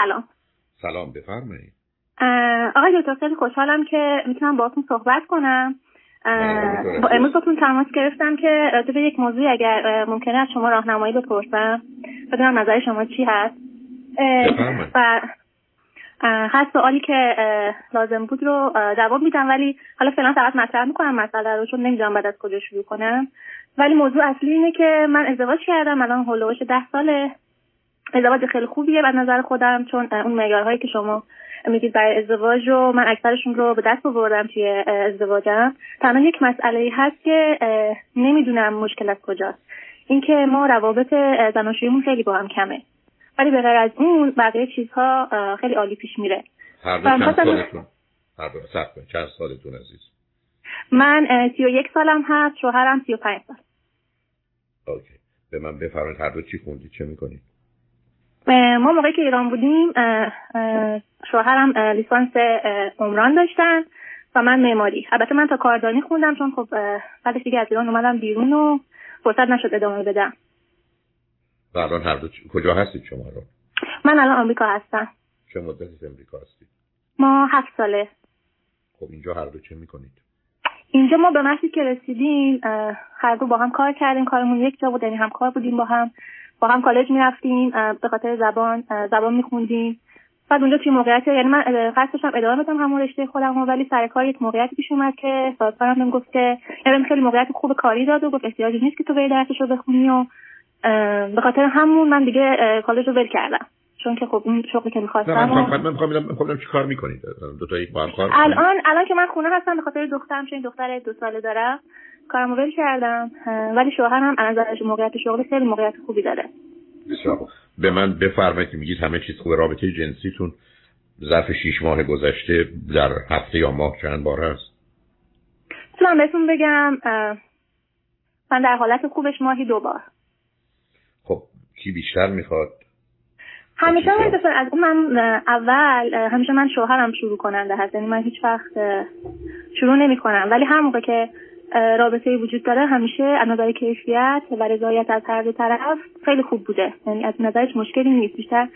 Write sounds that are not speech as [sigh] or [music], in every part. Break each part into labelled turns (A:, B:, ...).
A: سلام.
B: سلام بفرمایید.
A: آقای دکتر خیلی خوشحالم که می‌تونم باهاتون صحبت کنم. با امروز باتون تماس گرفتم که راجع به یک موضوعی اگر ممکنه از شما راهنمایی بپرسم. بدونم نظر شما چی هست؟ و هر سوالی که لازم بود رو جواب میدم. ولی حالا فعلا فقط مطرح می‌کنم مسئله رو چون نمی‌دونم بعد از کجا شروع کنم. ولی موضوع اصلی اینه که من ازدواج کردم. الان هلوش ده ساله. ازدواج خیلی خوبیه به نظر خودم چون اون معیارهایی که شما میگید برای ازدواج رو من اکثرشون رو به دست آوردم توی ازدواجم. تنها یک مسئله هست که نمی‌دونم مشکل از کجاست. اینکه ما روابط زناشوییمون خیلی با هم کمه. ولی به غیر از اون بقیه چیزها خیلی عالی پیش میره.
B: هر دو چند سالتون؟ هر دو چند سالتون عزیز؟
A: من سی و یک سالم هست شوهرم سی و پنج سال.
B: اوکی. به من بفرمایید هر دو چی خوندید چه می‌کنید؟
A: ما موقعی که ایران بودیم شوهرم لیسانس عمران داشتن و من معماری. البته من تا کاردانی خوندم چون خب بعدش دیگه از ایران اومدم بیرون و فرصت نشد ادامه بدم.
B: و الان هر دو کجا هستید شما رو
A: من الان آمریکا هستم.
B: چه مدتی امریکا هستید؟
A: ما هفت ساله.
B: خب اینجا هر دو چه می‌کنید؟
A: اینجا ما به محضی که رسیدیم هر دو با هم کار کردیم کارمون یک جا بود یعنی هم کار بودیم با هم. با هم کالج می‌رفتیم به خاطر زبان زبان میخوندیم. بعد اونجا توی موقعیت یعنی من قصد داشتم ادامه بدم همون رشته خودم ولی سر کار یک موقعیتی پیش اومد که سازمانم بهم گفت که یعنی خیلی موقعیت خوب کاری داد و گفت احتیاجی نیست که تو بری درسش رو بخونی و به خاطر همون من دیگه کالج رو ول کردم. چون که خب اون شغلی که می‌خواستم
B: من من می‌خوام ببینم چی کار می‌کنید. دو تا با هم کار
A: الان الان که من خونه هستم به خاطر دخترم چون دختر دو ساله دارم کارمو ول کردم ولی شوهرم از نظر موقعیت شغلی خیلی موقعیت خوبی داره.
B: بسیار به من بفرمایید که میگید همه چیز خوبه. رابطه جنسیتون ظرف شیش ماه گذشته در هفته یا ماه چند بار هست
A: من بهتون بگم من در حالت خوبش ماهی دو بار.
B: خب کی بیشتر می‌خواد؟
A: همیشه من از اون من اول همیشه من شوهرم شروع کننده هست یعنی من هیچ وقت شروع نمی کنم ولی هر موقع که رابطه وجود داره. همیشه از نظر کیفیت و رضایت از هر دو طرف خیلی خوب بوده. یعنی از نظرش مشکلی نیست بیشتر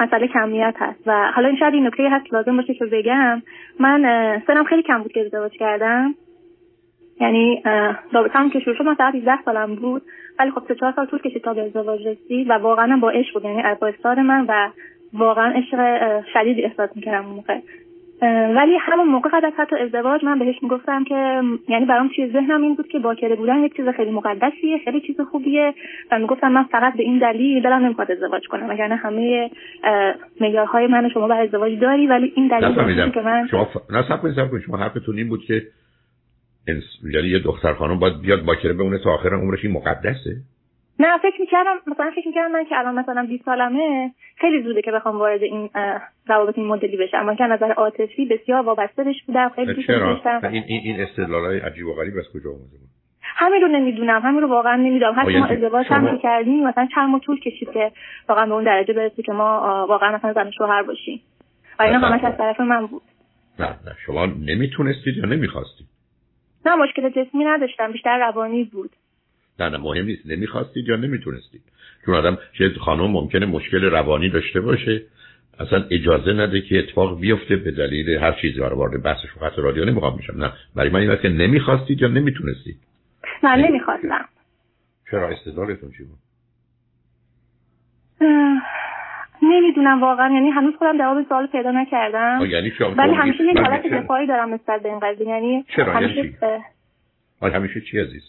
A: مسئله کمیت هست. و حالا این شاید این نکته هست لازم باشه که بگم. من سنم خیلی کم بود که ازدواج کردم. یعنی رابطه که شروع شد من فقط 18 سالم بود. ولی خب سه چهار سال طول کشید تا به ازدواج رسید و واقعا با عشق بود. یعنی با من و واقعا عشق شدیدی احساس می‌کردم اون موقع. ولی همون موقع قبل از حتی ازدواج من بهش می‌گفتم که یعنی برام توی ذهنم این بود که باکره بودن یک چیز خیلی مقدسیه خیلی چیز خوبیه و می‌گفتم من فقط به این دلیل دلم نمی‌خواد ازدواج کنم وگرنه همه معیارهای من شما برای ازدواج داری ولی این دلیل که من
B: شما ف... نه شما حرفتون این بود که یعنی یه دختر خانم باید بیاد باکره بمونه تا آخر عمرش. این مقدسه.
A: نه فکر می‌کردم مثلا فکر می‌کردم من که الان مثلا 20 سالمه خیلی زوده که بخوام وارد این روابط این مدلی بشم. اما که نظر عاطفی بسیار وابسته بهش بودم خیلی دوست داشتم.
B: این این این استدلالای عجیب و غریب از کجا اومده
A: همین رو نمی‌دونم همین رو واقعا نمی‌دونم. حتی ما ازدواج هم کردیم مثلا چند ماه طول کشید که واقعا به اون درجه برسه که ما واقعا مثلا زن شوهر باشیم. و اینا همش از طرف من بود.
B: نه نه. شما نمی‌تونستید یا نمی‌خواستید؟
A: نه مشکل جسمی نداشتم بیشتر روانی بود.
B: نه نه مهم نیست. نمی‌خواستید یا نمی‌تونستید. چون آدم چه خانم ممکنه مشکل روانی داشته باشه. اصلا اجازه نده که اتفاق بیفته به دلیل هر چیزی رو وارد بحث خط رادیو نمی‌خوام میشم نه. برای من این که نمی‌خواستید یا نمی‌تونستید.
A: نه نمی‌خواستم.
B: چرا؟ استدلالتون چی بود؟
A: نمی‌دونم واقعا. یعنی هنوز خودم جواب سوال پیدا نکردم.
B: یعنی شما
A: ولی همیشه یک حالت دفاعی دارم نسبت به این قضیه. یعنی
B: چرا؟ همیشه چی؟ همیشه چی عزیز؟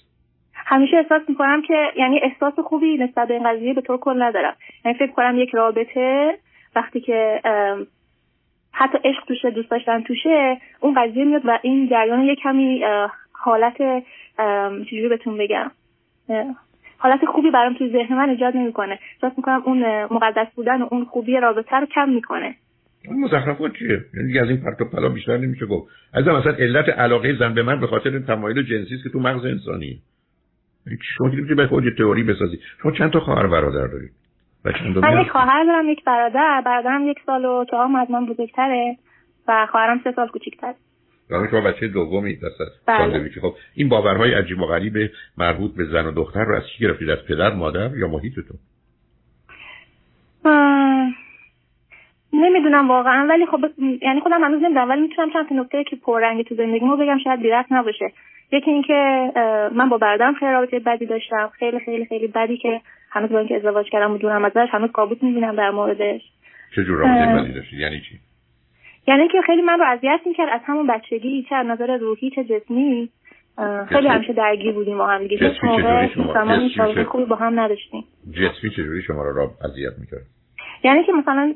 A: همیشه احساس می‌کنم که یعنی احساس خوبی نسبت به این قضیه به طور کل ندارم. یعنی فکر کنم یک رابطه وقتی که حتی عشق توشه دوست داشتن توشه اون قضیه میاد و این جریان یک کمی حالت چجوری بهتون بگم حالت خوبی برام توی ذهن من ایجاد نمی‌کنه. احساس می‌کنم اون مقدس بودن و اون خوبی رابطه رو کم می‌کنه.
B: مزخرفات چیه؟ یعنی از این پرت و پلا بیشتر نمیشه گفت. از مثلا علت علاقه زن به من به خاطر تمایل جنسی که تو مغز انسانی شما که به خود تئوری بسازی. شما چند تا خواهر برادر دارید؟
A: و چند من یک خواهر دارم یک برادر. برادرم یک سال و چهار ماه از من بزرگتره و خواهرم سه سال کوچیک‌تره
B: یعنی شما بچه دومی دست بله. خب این باورهای عجیب و غریب مربوط به زن و دختر رو از کی گرفتید از پدر مادر یا محیطتون؟
A: نمی‌دونم واقعا. ولی خب یعنی خودم هنوز نمی‌دونم. ولی می‌تونم چند تا نکته که پررنگی تو زندگیمو بگم شاید بیرق نباشه. یکی اینکه من با برادرم خیلی رابطه بدی داشتم خیلی خیلی خیلی بدی که هنوز با اینکه ازدواج کردم و دورم ازش هنوز کابوس می‌بینم در موردش.
B: چه جور رابطه بدی داشتی؟ یعنی چی؟
A: یعنی که خیلی من رو اذیت می‌کرد. از همون بچگی چه از نظر روحی چه جسمی. خیلی همیشه درگیر بودیم با هم دیگه. هیچ موقع خوبی با هم نداشتیم.
B: جسمی چجوری شما رو اذیت می‌کرد؟
A: یعنی که مثلا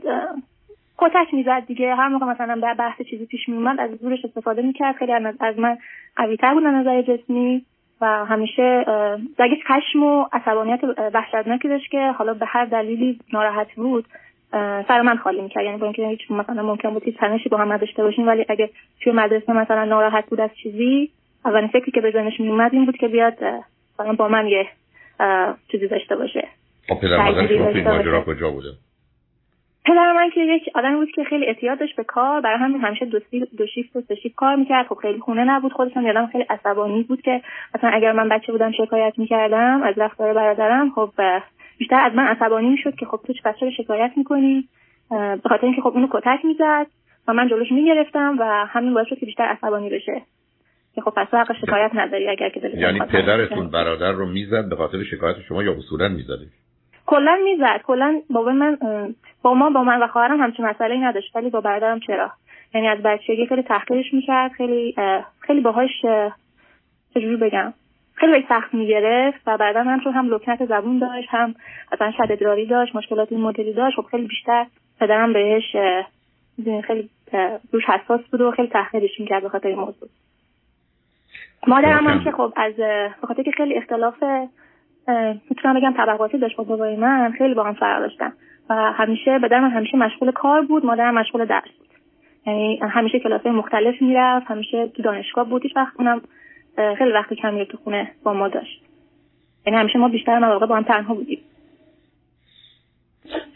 A: کتک می‌زد دیگه. هر موقع مثلا به بحث چیزی پیش میومد از زورش استفاده می‌کرد. خیلی از من قوی تر بود نظر جسمی و همیشه دگه خشم و عصبانیت وحشتناکی داشت که حالا به هر دلیلی ناراحت بود سر من خالی می‌کرد. یعنی با اینکه هیچ مثلا ممکن بود هیچ تنشی با هم نداشته باشیم ولی اگه توی مدرسه مثلا ناراحت بود از چیزی اولین فکری که به ذهنش میومد این بود که بیاد مثلا با من یه چیزی داشته باشه.
B: خب پدر مادر کجا بوده؟
A: پدر من که یک آدمی بود که خیلی اعتیاد داشت به کار برای همین همیشه دو, دو شیفت و سه شیفت کار می‌کرد. خب خیلی خونه نبود خودش هم یادم خیلی عصبانی بود که مثلا اگر من بچه بودم شکایت می‌کردم از رفتار برادرم خب بیشتر از من عصبانی می‌شد که خب تو بچه رو شکایت می‌کنی؟ به خاطر اینکه خب اونو کتک می‌زد و من جلوش می‌گرفتم و همین باعث شد که بیشتر عصبانی بشه. که خب پس حق شکایت نداری اگر که
B: یعنی پدرتون برادر رو می‌زد به خاطر شکایت شما یا اصولا میزدش؟
A: کلا می‌زد. کلا بابا من با ما با من و خواهرم همچین مسئله نداشت ولی با برادرم چرا؟ یعنی از بچگی خیلی تحقیرش می‌کرد خیلی خیلی باهاش چجوری بگم خیلی سخت می‌گرفت و بعدا هم چون هم لکنت زبون داشت هم اصلا شدیدراری داشت مشکلات این مدلی داشت خب خیلی بیشتر پدرم بهش خیلی روش حساس بود و خیلی تحقیرش می‌کرد به خاطر این موضوع. مادرم هم که خب از به خاطر که خیلی اختلاف می‌تونم بگم طبقاتی داشت با بابای من خیلی با هم فرق داشتن. و همیشه من همیشه مشغول کار بود مادرم مشغول درس بود. یعنی همیشه کلاس مختلف می‌رفت همیشه تو دانشگاه بود هیچ وقت اونم خیلی وقت کمی تو خونه با ما داشت. یعنی همیشه ما بیشتر مواقع با هم تنها بودیم.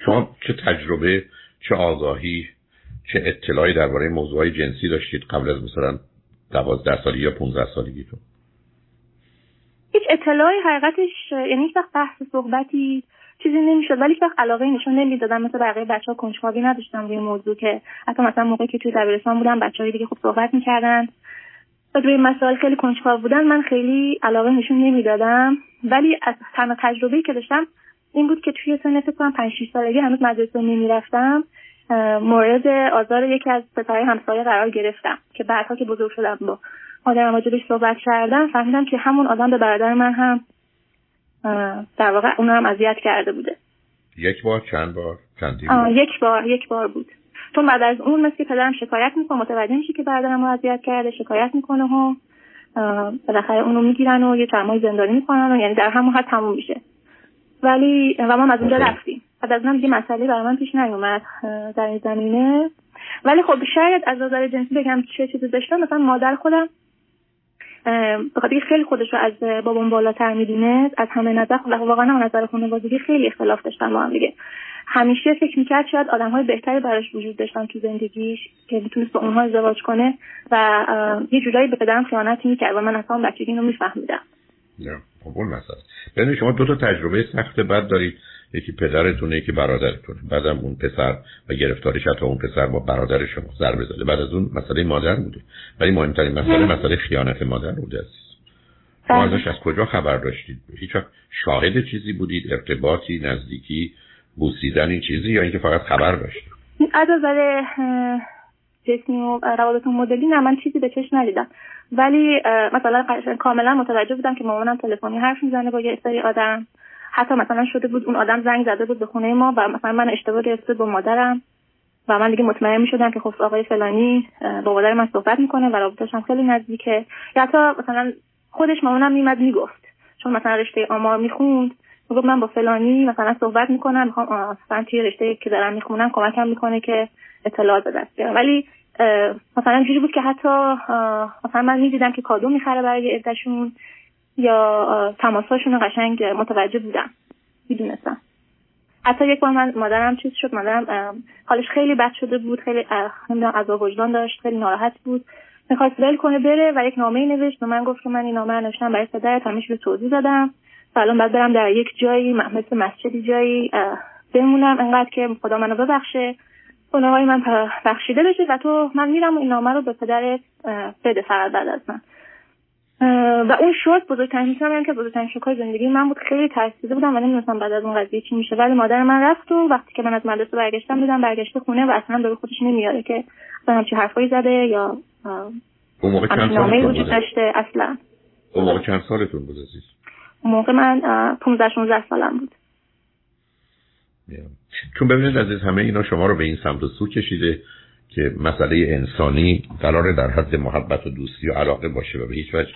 B: شما چه تجربه چه آگاهی چه اطلاعی درباره موضوعی جنسی داشتید قبل از مثلا دوازده سالی یا 15 سالگیتون
A: هیچ اطلاعی حقیقتش یعنی هیچ وقت بحث صحبتی چیزی نمی‌شد ولی وقت علاقه نشون نمی‌دادم. مثل بقیه بچه ها کنجکاوی نداشتم روی موضوع که حتی مثلا موقعی که توی دبیرستان بودم بچه های دیگه خوب صحبت می‌کردن. روی مسائل خیلی کنجکاو بودن من خیلی علاقه نشون نمی‌دادم. ولی از تنها تجربه‌ای که داشتم این بود که توی سن فکر کنم 5 6 سالگی هنوز مدرسه نمی‌رفتم مورد آزار یکی از پسرهای همسایه قرار گرفتم که بعدها که بزرگ شدم با آدم راجبش صحبت کردم فهمیدم که همون آدم به برادر من هم در واقع اون هم اذیت کرده بوده.
B: یک بار چند بار چندی
A: یک بار یک بار بود. چون بعد از اون مثل پدرم شکایت می‌کنه متوجه میشه که برادرم رو اذیت کرده شکایت می‌کنه و بالاخره اونو می‌گیرن و یه چند زندانی می‌کنن و یعنی در همون حد تموم میشه. ولی و ما از اونجا رفتیم. بعد از اونم دیگه مسئله برای من پیش نیومد در این زمینه. ولی خب شاید از نظر جنسی بگم چه چیزی داشتم مثلا مادر خودم بخاطر خیلی خودش رو از بابام بالاتر می‌دونه از همه نظر و واقعا هم نظر خانوادگی خیلی اختلاف داشتن با هم دیگه. همیشه فکر می‌کرد شاید آدم های بهتری براش وجود داشتن تو زندگیش که می‌تونست با اونها ازدواج کنه و یه جورایی به پدرم خیانت می‌کرد و من اصلا بچگی اینو میفهمیدم.
B: نه خب اون مسئله. شما دو تا تجربه سخت بد دارید. یکی پدرتونه یکی برادرتونه. بعدم اون پسر و گرفتارش حتی اون پسر با برادر شما ضربه زده. بعد از اون مسئله مادر بوده. ولی مهمترین مسئله مسئله خیانت مادر بوده. عزیز شما بله. ازش از کجا خبر داشتید؟ هیچ شاهد چیزی بودید؟ ارتباطی نزدیکی بوسیدنی چیزی؟ یا اینکه فقط خبر داشتید؟
A: از نظر جسمی و روابط مدلی نه من چیزی به چشم ندیدم. ولی مثلا کاملا متوجه بودم که مامانم تلفنی حرف می‌زنه با یه سری آدم. حتی مثلا شده بود اون آدم زنگ زده بود به خونه ما و مثلا من اشتباه گرفته با مادرم و من دیگه مطمئن می‌شدم که خب آقای فلانی با مادر من صحبت می‌کنه و رابطش هم خیلی نزدیکه. یا حتی مثلا خودش مامانم میمد می‌گفت. چون مثلا رشته آمار می‌خوند. می‌گفت من با فلانی مثلا صحبت می‌کنم می‌خوام مثلا توی رشته که دارم می‌خونم کمکم می‌کنه که اطلاعات به دست بیارم. ولی مثلا جوری بود که حتی مثلا من می‌دیدم که کادو می‌خره برای عدهشون یا تماساشون رو قشنگ متوجه بودم. می‌دونستم. حتی یک بار من مادرم چیز شد مادرم حالش خیلی بد شده بود خیلی نمی‌دونم عذاب وجدان داشت خیلی ناراحت بود. می‌خواست ول کنه بره و یک نامه نوشت. به من گفت که من این نامه نوشتم برای پدرت همیشه به توضیح دادم. و الان باید برم در یک جایی مثل مسجدی جایی بمونم. انقدر که خدا منو ببخشه. گناه من بخشیده بشه و تو من میرم این نامه رو به پدرت بده فقط بعد از من. و اون شد بزرگترین هم که بزرگترین شوکای زندگی من بود خیلی ترسیده بودم و نمی‌دونستم بعد از اون قضیه چی میشه. ولی مادر من رفت و وقتی که من از مدرسه برگشتم دیدم برگشته خونه و اصلا به خودش نمیاره که چه حرفایی زده یا
B: اون موقع چند سالتون
A: وجود داشته؟ اصلا.
B: اون موقع چند سالتون بود عزیز؟
A: اون موقع من 15 16 سالم بود.
B: چون ببینید عزیز همه اینا شما رو به این سمت و سو کشیده. که مسئله انسانی قرار در حد محبت و دوستی و علاقه باشه و به هیچ وجه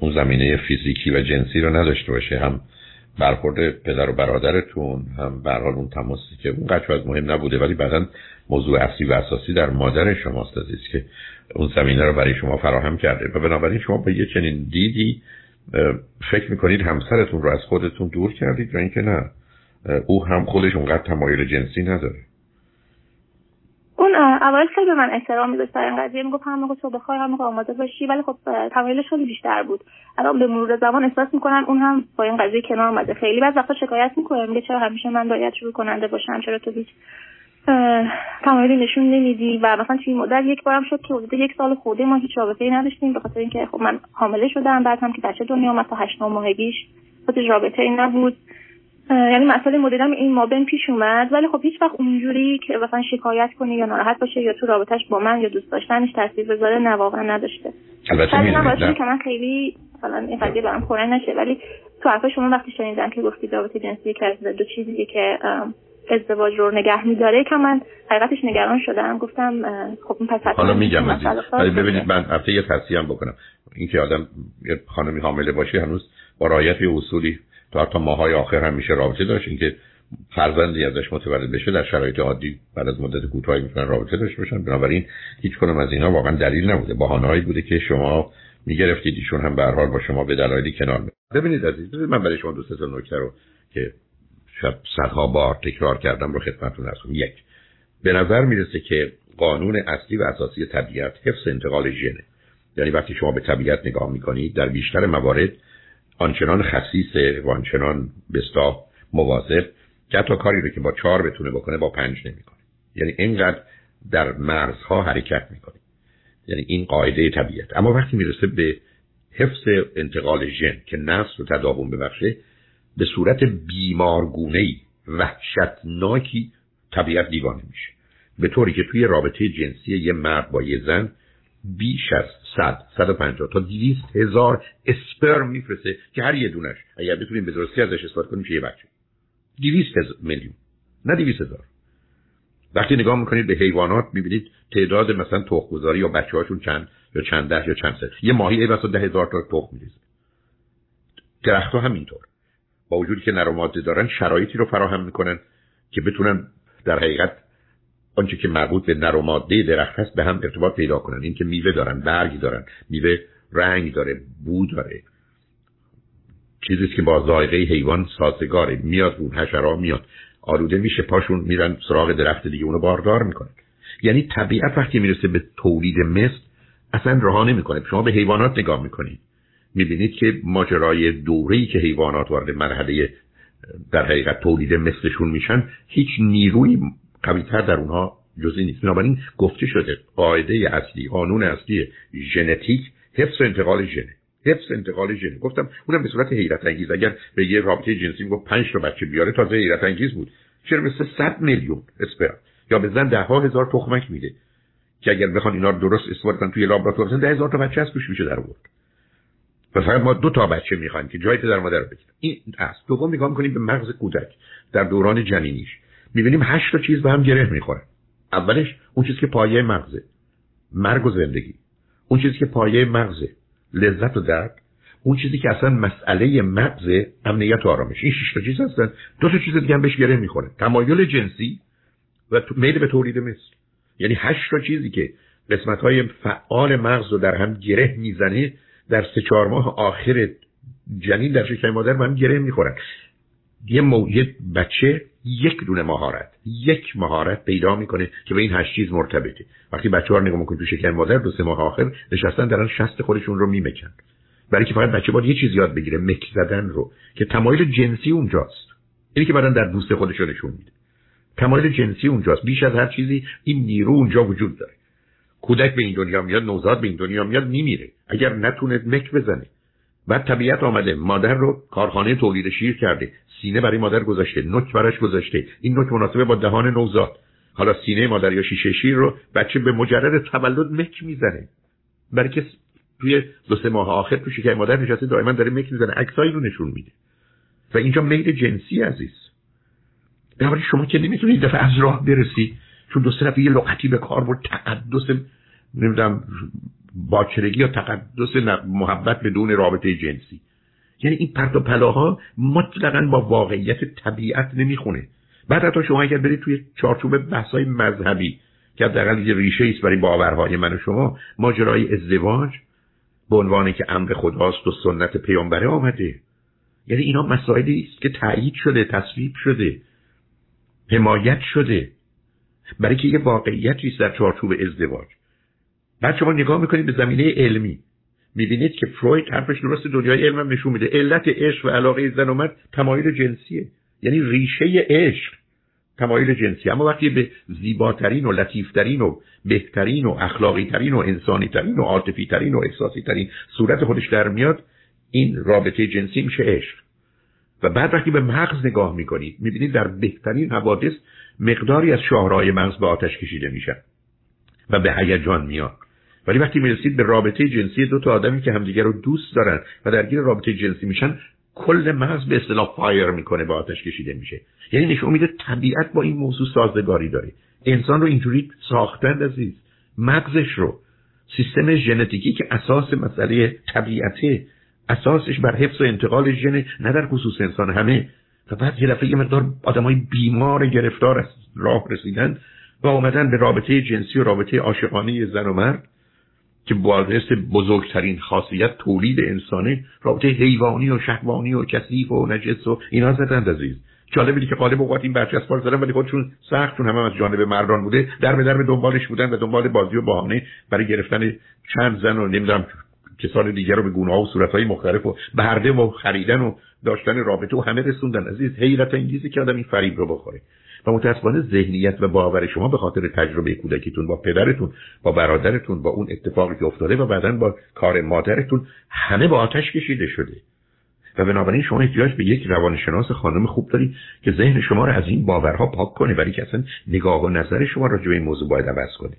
B: اون زمینه فیزیکی و جنسی رو نداشته باشه. هم برخورد پدر و برادرتون هم به اون تماسی که اون قدر از مهم نبوده ولی بعدا موضوع اصلی و اساسی در مادر شماست عزیز که اون زمینه رو برای شما فراهم کرده. و بنابراین شما با یه چنین دیدی فکر می‌کنید همسرتون رو از خودتون دور کردید یا اینکه نه؟ او هم خودش اونقدر تمایل جنسی نداره.
A: اون اول خیلی به من احترام میذاشت در این قضیه می‌گفت هم موقع تو بخوای هم موقع آماده باشی. ولی خب تمایلش خیلی بیشتر بود. الان به مرور زمان احساس می‌کنم اون هم با این قضیه کنار اومده. خیلی بعض وقتا شکایت می‌کنه. میگه چرا همیشه من باید شروع کننده باشم؟ چرا تو هیچ تمایلی نشون نمیدی؟ و مثلا توی مدت یک بارم شد که حدود یک سال خورده ما هیچ رابطه ای نداشتیم. به خاطر اینکه خب من حامله شدم. بعد هم که بچه دنیا آمد تا هشت ماهگیش خودش رابطه ای نبود. یعنی مسئله مدیرم این مابین پیش اومد ولی خب هیچ وقت اونجوری که مثلا شکایت کنی یا ناراحت باشه یا تو رابطش با من یا دوست داشتنش تاثیر بذاره نه واقعا نداشته.
B: البته
A: که من خیلی مثلا این قضیه برام پرن نشه ولی تو حرف شما وقتی شنیدم که گفتی رابطه جنسی که از دو چیزی که ازدواج رو نگه میداره که من حقیقتش نگران شدم. گفتم خب این پس
B: حالا میگم ولی ببینید من البته یه تصحیح بکنم. اینکه آدم یه خانمی حامله باشه هنوز با رعایت اصولی تا تا ماهای آخر هم میشه رابطه داشت. اینکه فرزندی ازش متولد بشه در شرایط عادی بعد از مدت کوتاهی می‌تونن رابطه داشته باشن. بنابراین هیچ کنم از اینا واقعا دلیل نبوده. بهانه‌ای بوده که شما می‌گرفتید. ایشون هم به حال با شما به دلایلی کنار می ببینید عزیز من برای شما دو سه تا نکته رو که شب صدها بار تکرار کردم رو خدمتتون عرض یک به نظر می‌رسه که قانون اصلی و اساسی طبیعت حفظ انتقال ژنه. یعنی وقتی شما به طبیعت نگاه می‌کنید در بیشتر موارد آنچنان خصیصه و آنچنان بستا مواظب که حتی کاری رو که با چهار بتونه بکنه با پنج نمی‌کنه. یعنی اینقدر در مرزها حرکت می‌کنه. یعنی این قاعده طبیعت. اما وقتی می‌رسه به حفظ انتقال ژن که نسل رو تداوم ببخشه به صورت بیمارگونه ای وحشتناکی طبیعت دیوانه میشه. به طوری که توی رابطه جنسی یه مرد با یه زن بیش از 100 150 تا 200 هزار اسپرم میفرسته که هر یه دونش اگر بتونیم به درستی ازش استفاده کنیم یه بچه. 200 میلیون. نه 200 هزار. وقتی نگاه می‌کنید به حیوانات می‌بینید تعداد مثلا تخمگذاری یا بچه هاشون چند یا چند ده یا چند سه. یه ماهی ای بسا ده هزار تا تخم میریزه. درخت ها همینطور. با وجودی که نر ماده دارن شرایطی رو فراهم می‌کنن که بتونن در حقیقت آنچه که مربوط به نر و ماده درخت هست به هم ارتباط پیدا کنن. این که میوه دارن برگی دارن. میوه رنگ داره بو داره. چیزی که با ذائقه حیوان سازگاره. میاد اون حشرا میاد. آلوده میشه پاشون میرن سراغ درخت دیگه. اونو باردار می‌کنن. یعنی طبیعت وقتی می‌رسه به تولید مثل اصلا رها نمی‌کنه. شما به حیوانات نگاه می‌کنید. می‌بینید که ماجرای دوره‌ای که حیوانات وارد مرحله در حقیقت تولید مثلشون میشن هیچ نیروی قویتر در اونها جزئی نیست. بنابراین گفته شده قاعده اصلی قانون اصلی ژنتیک حفظ انتقال ژنه. حفظ انتقال ژن گفتم اونم به صورت حیرت انگیز. اگر به یه رابطه جنسی می‌گفت 5 تا بچه بیاره تازه حیرت انگیز بود. چرا مثل 100 میلیون اسپرم یا به زن ده ها هزار تخمک میده که اگر بخوان اینا رو درست استفاده کنن توی لابراتوار ده هزار تا بچه از میشه در آورد. و فقط ما دو تا بچه می‌خوایم که جای در مادر بگیرن. این است دوم نگاه می‌کنیم به مغز کودک در دوران جنینیش. می‌بینیم هشت تا چیز به هم گره می‌خورن. اولش اون چیزی که پایه مغزه. مرگ و زندگی. اون چیزی که پایه مغزه. لذت و درد. اون چیزی که اصلا مسئله مغز امنیت و آرامش. این شش تا چیز هستن. دو تا چیز دیگه هم بهش گره می‌خوره. تمایل جنسی و میل به تولید مثل. یعنی هشت تا چیزی که قسمت های فعال مغز رو در هم گره می‌زنه در سه چهار ماه آخر جنین در شکم مادر من گره می‌خورن. یه موجود بچه یک دونه مهارت یک مهارت پیدا می‌کنه که به این هشت چیز مرتبطه. وقتی بچه ها نگاه می‌کنه تو شکم مادر دو سه ماه آخر نشستن دارن شست خودشون رو میمکن. برای که فقط بچه باید یه چیز یاد بگیره مک زدن رو که تمایل جنسی اونجاست. اینی که بعدن در دوست خودش نشون میده. تمایل جنسی اونجاست. بیش از هر چیزی این نیرو اونجا وجود داره. کودک به این دنیا میاد نوزاد به این دنیا میاد میمیره. اگر نتونه مک بزنه بعد طبیعت آمده. مادر رو کارخانه تولید شیر کرده. سینه برای مادر گذاشته. نوک براش گذاشته. این نوک مناسبه با دهان نوزاد. حالا سینه مادر یا شیشه شیر رو بچه به مجرد تولد مک می‌زنه. برای که توی دو سه ماه آخر تو شکم مادر نشسته دائما داره مک می‌زنه. عکسایی رو نشون میده. و اینجا میل جنسی عزیز. بنابراین شما که نمی‌تونید دفعه از راه برسی چون دو سه یه لغتی به کار برد تقدس نمی‌دونم باچرگی یا تقدس محبت بدون رابطه جنسی. یعنی این پرت و پلاها مطلقا با واقعیت طبیعت نمی‌خونه. بعد حتی شما اگر برید توی چارچوب بحثای مذهبی که حداقل یه ریشه است برای باورهای من و شما ماجرای ازدواج به عنوانی که امر خداست و سنت پیامبره آمده. یعنی اینا مسائلی است که تایید شده تصویب شده حمایت شده. برای که یه واقعیتی در چارچوب ازدواج. بعد شما نگاه می‌کنید به زمینه علمی. می‌بینید که فروید حرفش درست دنیای علم نشون میده. علت عشق و علاقه زن و مرد تمایل جنسیه. یعنی ریشه عشق تمایل جنسی اما وقتی به زیباترین و لطیفترین و بهترین و اخلاقی ترین و انسانی ترین و عاطفی ترین و احساسی ترین صورت خودش در میاد این رابطه جنسی میشه عشق. و بعد وقتی به مغز نگاه می‌کنید می‌بینید در بهترین حوادث مقداری از شاهرای مغز به آتش کشیده میشن و به هیجان میاد. ولی وقتی می‌رسید به رابطه جنسی دو تا آدمی که همدیگه رو دوست دارن و درگیر رابطه جنسی میشن کل مغز به اصطلاح فایر می‌کنه با آتش کشیده میشه. یعنی نشون میده طبیعت با این موضوع سازگاری داره. انسان رو اینجوری ساختن عزیز مغزش رو. سیستم ژنتیکی که اساس مسئله طبیعته اساسش بر حفظ و انتقال ژن نه در خصوص انسان همه. و بعد یه دفعه یه مقدار آدمای بیمار گرفتار راه رسیدن و آمدن به رابطه جنسی و رابطه عاشقانه زن و مرد. که باعث بزرگترین خاصیت تولید انسانه رابطه حیوانی و شهوانی و کثیف و نجس و اینا زدند عزیز. جالبی که قالب اوقات این برچسب زدن ولی خودشون سخت چون همه از جانب مردان بوده در به در به دنبالش بودن و دنبال بازی و بهانه برای گرفتن چند زن و نمی‌دونم کسان دیگر رو به گونه ها و صورت های مختلف و برده و خریدن و داشتن رابطه و همه رسوندن. عزیز حیرت انگیزی که آدم این فریب رو بخوره. و متاسفانه ذهنیت و باور شما به خاطر تجربه کودکیتون با پدرتون با برادرتون با اون اتفاقی که افتاده و بعدا با کار مادرتون همه با آتش کشیده شده. و بنابراین شما احتیاج به یک روانشناس خانم خوب داری که ذهن شما رو از این باورها پاک کنه برای که اصلا نگاه و نظر شما راجع به این موضوع باید عوض کنه.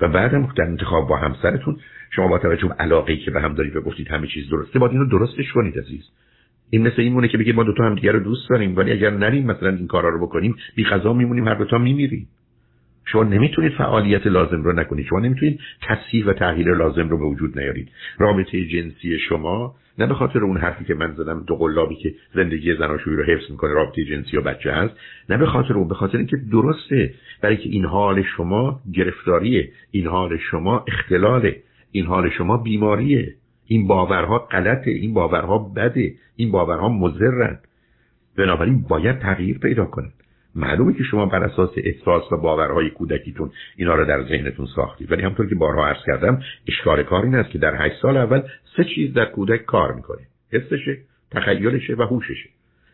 B: و بعدم در انتخاب با همسرتون شما با توجه به علاقه که به هم دارید و گفتید همه چیز درسته باید اینو درستش کنید عزیز. این مثل این مونه که بگید ما دوتا هم دیگه رو دوست داریم ولی اگر نریم مثلا این کارا رو بکنیم بی غذا میمونیم هر دوتا میمیریم. شما نمی‌تونید فعالیت لازم رو نکنید. شما نمی‌تونید تصحیح و تغییر لازم رو به وجود نیارید. رابطه جنسی شما نه به خاطر اون حرفی که من زدم دو قلابی که زندگی زناشویی رو حفظ می‌کنه رابطه جنسی و بچه هست نه به خاطر اون به خاطر اینکه درسته. برای که این حال شما گرفتاریه این حال شما اختلاله این حال شما بیماریه. این باورها غلطه این باورها بده این باورها مضرن. بنابراین باید تغییر پیدا کنید معلومه که شما بر اساس احساس و باورهای کودکیتون اینا رو در ذهنتون ساختید. ولی همطور که بارها عرض کردم اشکال کار این است که در هشت سال اول سه چیز در کودک کار می‌کنه. حسشه تخیلشه و هوششه.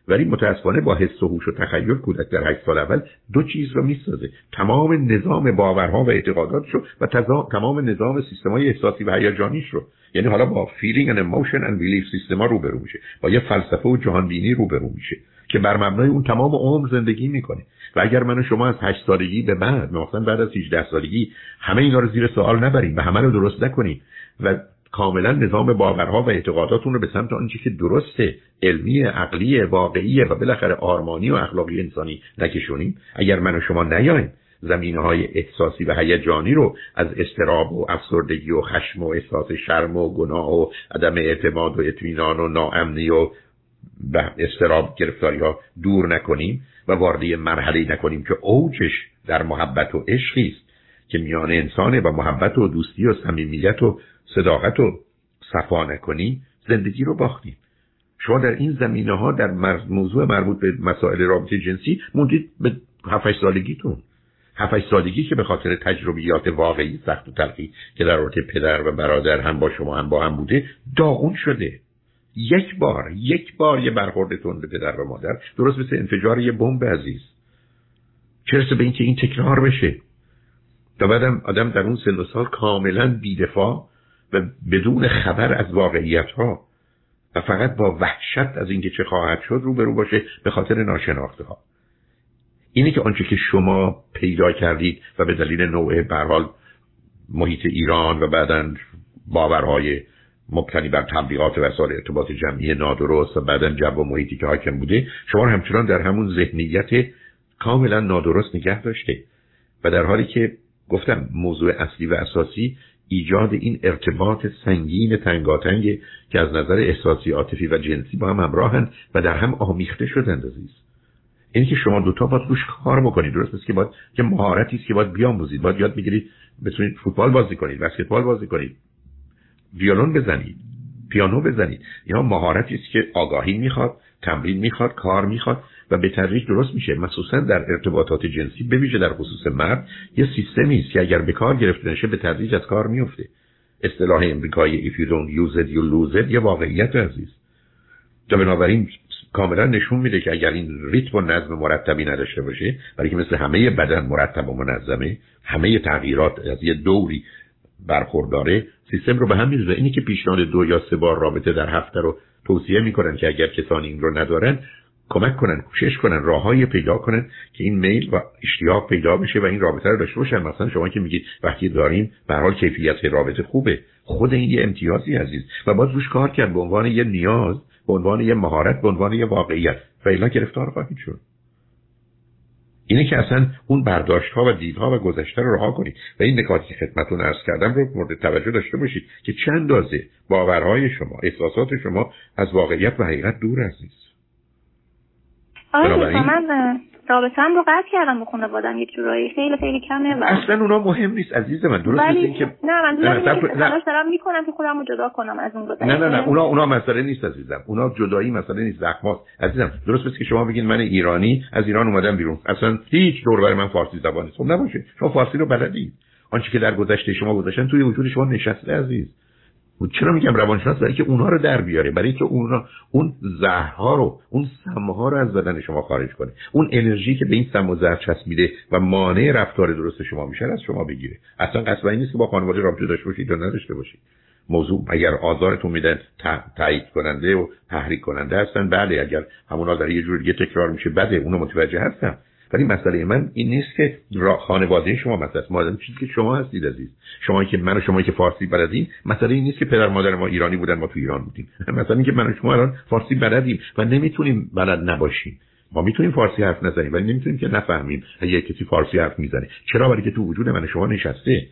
B: ولی متاسفانه با حس و هوش و تخیل کودک در هشت سال اول دو چیز رو می‌سازه. تمام نظام باورها و اعتقاداتش رو و تمام نظام سیستمای احساسی و هیجانیش رو. یعنی حالا با feeling and emotion and belief سیستما روبرو میشه. با یه فلسفه و جهان بینی روبرو میشه. که بر مبنای اون تمام عمر زندگی می‌کنه. و اگر من و شما از هشت سالگی به بعد مثلا بعد از 18 سالگی همه اینا رو زیر سوال نبریم و همه رو درست نکنیم و کاملا نظام باورها و اعتقاداتون رو به سمت آنچه که درسته علمی عقلی واقعی و بالاخره آرمانی و اخلاقی انسانی نکشونیم. اگر من و شما نیایم زمینه های احساسی و هیجانی رو از استراب و افسردگی و خشم و احساس شرم و گناه و عدم اعتماد و اطمینان و ناامنی و استراب گرفتاری ها دور نکنیم و وارد مرحله نکنیم که اوجش در محبت و عشقی است. که میان انسانه و محبت و دوستی و صمیمیت و صداقت و صفا نکنیم زندگی رو باختیم. شما در این زمینه ها در موضوع مربوط به مسائل رابطه جنسی موندید به 7 سالگیتون. هفت سالگی که به خاطر تجربیات واقعی سخت و تلخی که در رابطه پدر و برادر هم با شما هم با هم بوده داغون شده. یک بار یک بار یه برخوردتون به پدر و مادر درست مثل انفجار یه بمب عزیز. چرسه به اینکه این تکرار بشه؟ تا بعدم آدم در اون سن و سال کاملا بیدفاع و بدون خبر از واقعیت ها و فقط با وحشت از اینکه چه خواهد شد رو برو باشه به خاطر ناشناخته ها اینه که آنچه که شما پیدا کردید و به دلیل نوع برحال محیط ایران و بعدا باورهای مبتنی بر تبلیغات و وسایل ارتباط جمعی نادرست و بعدا جو و محیطی که حاکم بوده شما همچنان در همون ذهنیت کاملا نادرست نگه داشته و در حالی که گفتم موضوع اصلی و اساسی ایجاد این ارتباط سنگین تنگاتنگ که از نظر احساسی عاطفی و جنسی با هم همراهند و در هم آمیخته شدند عزیز. اینی که شما دوتا باید روش کار بکنید. درست است که باید که مهارتی است که باید بیاموزید. باید یاد بگیرید بتونید فوتبال بازی کنید بسکتبال بازی کنید ویولون بزنید پیانو بزنید. اینا مهارتی است که آگاهی می‌خواد تمرین می‌خواد کار می‌خواد. و به تدریج درست میشه مخصوصا در ارتباطات جنسی بویژه در خصوص مرد یه سیستمی است که اگر به کار گرفته نشه به تدریج از کار میفته. اصطلاح امریکایی if you don't use it you lose it یه واقعیت عزیز. تا بنابراین کاملا نشون میده که اگر این ریتم و نظم مرتبی نداشته باشه برای که مثل همه بدن مرتب و منظمه همه تغییرات از یه دوری برخورداره سیستم رو به هم میزه اینی که پیشنهاد دو یا سه بار رابطه در هفته رو توصیه می‌کنن که اگر کسانی این رو ندارن کمک کنن کوشش کنن راههایی پیدا کنن که این میل و اشتیاق پیدا بشه و این رابطه رو داشته باشن. مثلا شما که میگید وقتی داریم به حال کیفیت رابطه خوبه. خود این یه امتیازی عزیز. و باز روش کار کرد به عنوان یه نیاز به عنوان یه مهارت به عنوان یه واقعیت. فعلا گرفتار خواهید شد. اینه که اصلا اون برداشت ها و دیدها و گذشته رو رها کنید. و این نکاتی که خدمتتون عرض کردم رو مورد توجه داشته باشید که چند اندازه باورهای شما احساسات شما از واقعیت و حقیقت دور عزیز
A: آره من رابطم رو قطع کردم به خانوادم یک جورایی. خیلی خیلی کمه و
B: اصلا اونا مهم نیست عزیز من. درست
A: ولی
B: که
A: نه من نه. دارم می‌کنم که خودم رو جدا کنم از اون گذشته
B: نه نه. نه اونا اونا مسئله نیست عزیزم. اونا جدایی مسئله نیست زخمات عزیزم درست است که شما بگین من ایرانی از ایران اومدم بیرون. اصلا هیچ دور بر من فارسی زبان نیست. خب نباشه. شما فارسی رو بلدید آنچه که در گذشته شما گذاشتن توی وجود شما نشسته عزیز. چرا میگم روانشناس برای که اونها رو در بیاره؟ برای که اونها اون زهرها رو اون سمها رو از بدن شما خارج کنه. اون انرژی که به این سم و زهر چسبیده و مانع رفتار درست شما میشه از شما بگیره. اصلا قصد این نیست که با خانواده رابطه داشته باشید یا نداشته باشید. موضوع اگر آزارتون میدن تایید کننده و تحریک کننده هستن. بله اگر همونا در یه جور دیگه تکرار میشه بده اونو متوجه هستم. ولی مسئله من این نیست که خانواده شما مثلا مادر چیزی که شما هستید عزیز. شما که من و شما که فارسی بلدیم مسئله این نیست که پدر مادر ما ایرانی بودن ما تو ایران بودیم. [laughs] مثلا اینکه من و شما الان فارسی بلدیم و نمی‌تونیم بلد نباشیم. ما می‌تونیم فارسی حرف نزنیم ولی نمی‌تونیم که نفهمیم اگه کسی فارسی حرف می‌زنه. چرا برای که تو وجود من شما نشسته؟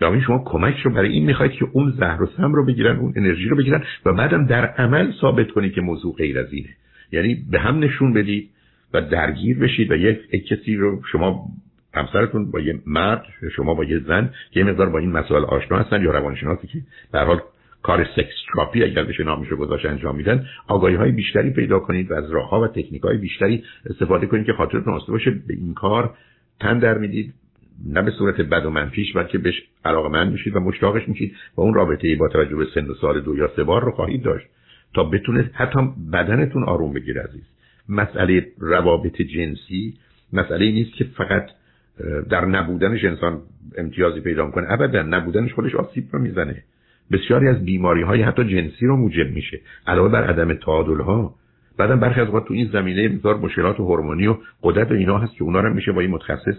B: این شما کمک رو برای این می‌خواید که اون زهر و سم رو بگیرن اون انرژی رو بگیرن و بعدم در عمل ثابت کنید که موضوع غیر از اینه. یعنی به هم نشون بدید. و درگیر بشید و یک کسی رو شما همسرتون با یه مرد شما با یه زن که یه مقدار با این مسائل آشنا هستن یا روانشناسی که در حال کار سکس تراپی اگر بشه نامش رو گذاشت انجام میدن آگاهی های بیشتری پیدا کنید و از راه ها و تکنیک های بیشتری استفاده کنید که خاطرتون آسته باشه. به این کار تن در می‌دید نه به صورت بد و منفیش بلکه بهش علاقمند میشید و مشتاقش میشید و اون رابطه ای با توجه به سن و سال دو یا سه بار رو خواهید داشت تا بتونه حتی بدنتون آروم بگیره عزیز. مسئله روابط جنسی مسئله نیست که فقط در نبودنش انسان امتیازی پیدا می‌کنه. ابدا نبودنش خودش آسیب رو می‌زنه. بسیاری از بیماری های حتی جنسی رو موجب میشه. علاوه بر عدم تعادل ها بعدا برخی از تو این زمینه بسیار مشکلات هورمونی و قدرت و اینا هست که اونا رو میشه با این متخصص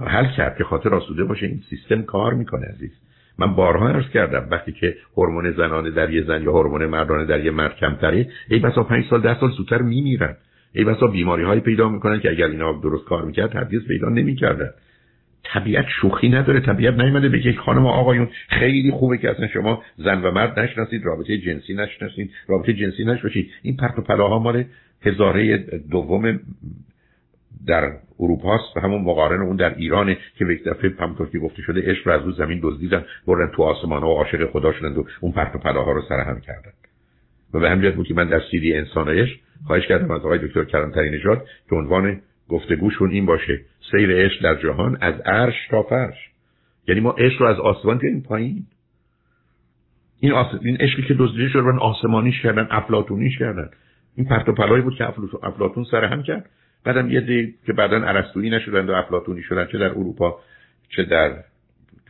B: حل کرد که خاطر آسوده باشه این سیستم کار می‌کنه عزیز. من بارها عرض کردم وقتی که هورمون زنانه در یه زن یا هورمون مردانه در یه مرد کمتره ای بسا پنج سال ده سال زودتر میمیرن. ای بسا بیماری هایی پیدا می‌کنن که اگر اینا درست کار می‌کرد هرگز پیدا نمی‌کردن. طبیعت شوخی نداره طبیعت نیومده بگه خانم آقایون خیلی خوبه که اصلا شما زن و مرد نشناسید رابطه جنسی نشناسید رابطه جنسی نشوشید این پرت و پلاها مال هزاره دوم در اروپا است و همون مقارن اون در ایرانه که به یک دفعه همونطور گفته شده عشق رو از رو زمین دزدیدن بردن تو آسمان و عاشق خدا شدند و اون پرت و پلاها رو سرهم کردن. و به همین بود که من در سیدی انسانش خواهش کردم از آقای دکتر کلانتری نژاد که عنوان گفتگوشون این باشه. سیر عشق در جهان از عرش تا فرش. یعنی ما عشق رو از آسمان بیاریم پایین. این, آس... این عشقی که دزدیده شد رو آسمانیش کردن افلاتونیش کردن. این پرت و پلایی بود که افلاتون سر هم کرد. بعدم یه دی که بعدا ارسطویی نشدن و افلاطونی شدن چه در اروپا چه در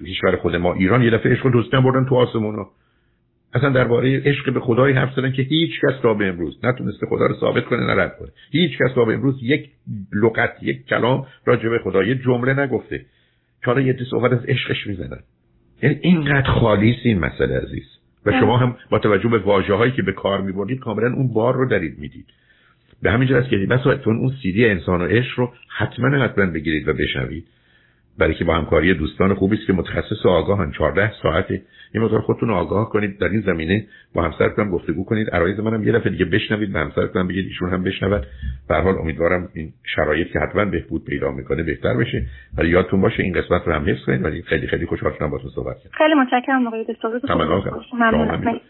B: کشور خود ما. ایران یه دفعه عشق دوستان بردن تو آسمونا. اصلا درباره عشق به خدایی حرف زدن که هیچ کس تا به امروز نتونسته خدا رو ثابت کنه نه رد کنه. هیچ کس تا به امروز یک لغت یک کلام راجع به خدا یه جمله نگفته. چرا یه صحبت از عشقش می‌زنن. یعنی اینقدر خالی این مسئله عزیز. و شما هم با توجه به واژه هایی که به کار میبردید کاملا اون بار رو درید می‌دید. به همین جهت که بس اون سیدی انسان و عشق رو حتما حتما بگیرید و بشنوید. برای که با همکاری دوستان خوبی است که متخصص آگاهن. 14 ساعته. یه مقدار خودتون آگاه کنید. در این زمینه با همسرتون گفتگو کنید. عرایز منم یه دفعه دیگه بشنوید به همسرتون بگید ایشون هم بشنود. به حال امیدوارم این شرایط که حتما بهبود پیدا می‌کنه بهتر بشه. ولی یادتون باشه این قسمت رو هم حفظ کنید. ولی خیلی خیلی خوشحال شدم باهاتون صحبت کردم.
A: خیلی متشکرم آقای دکتر.
B: ممنون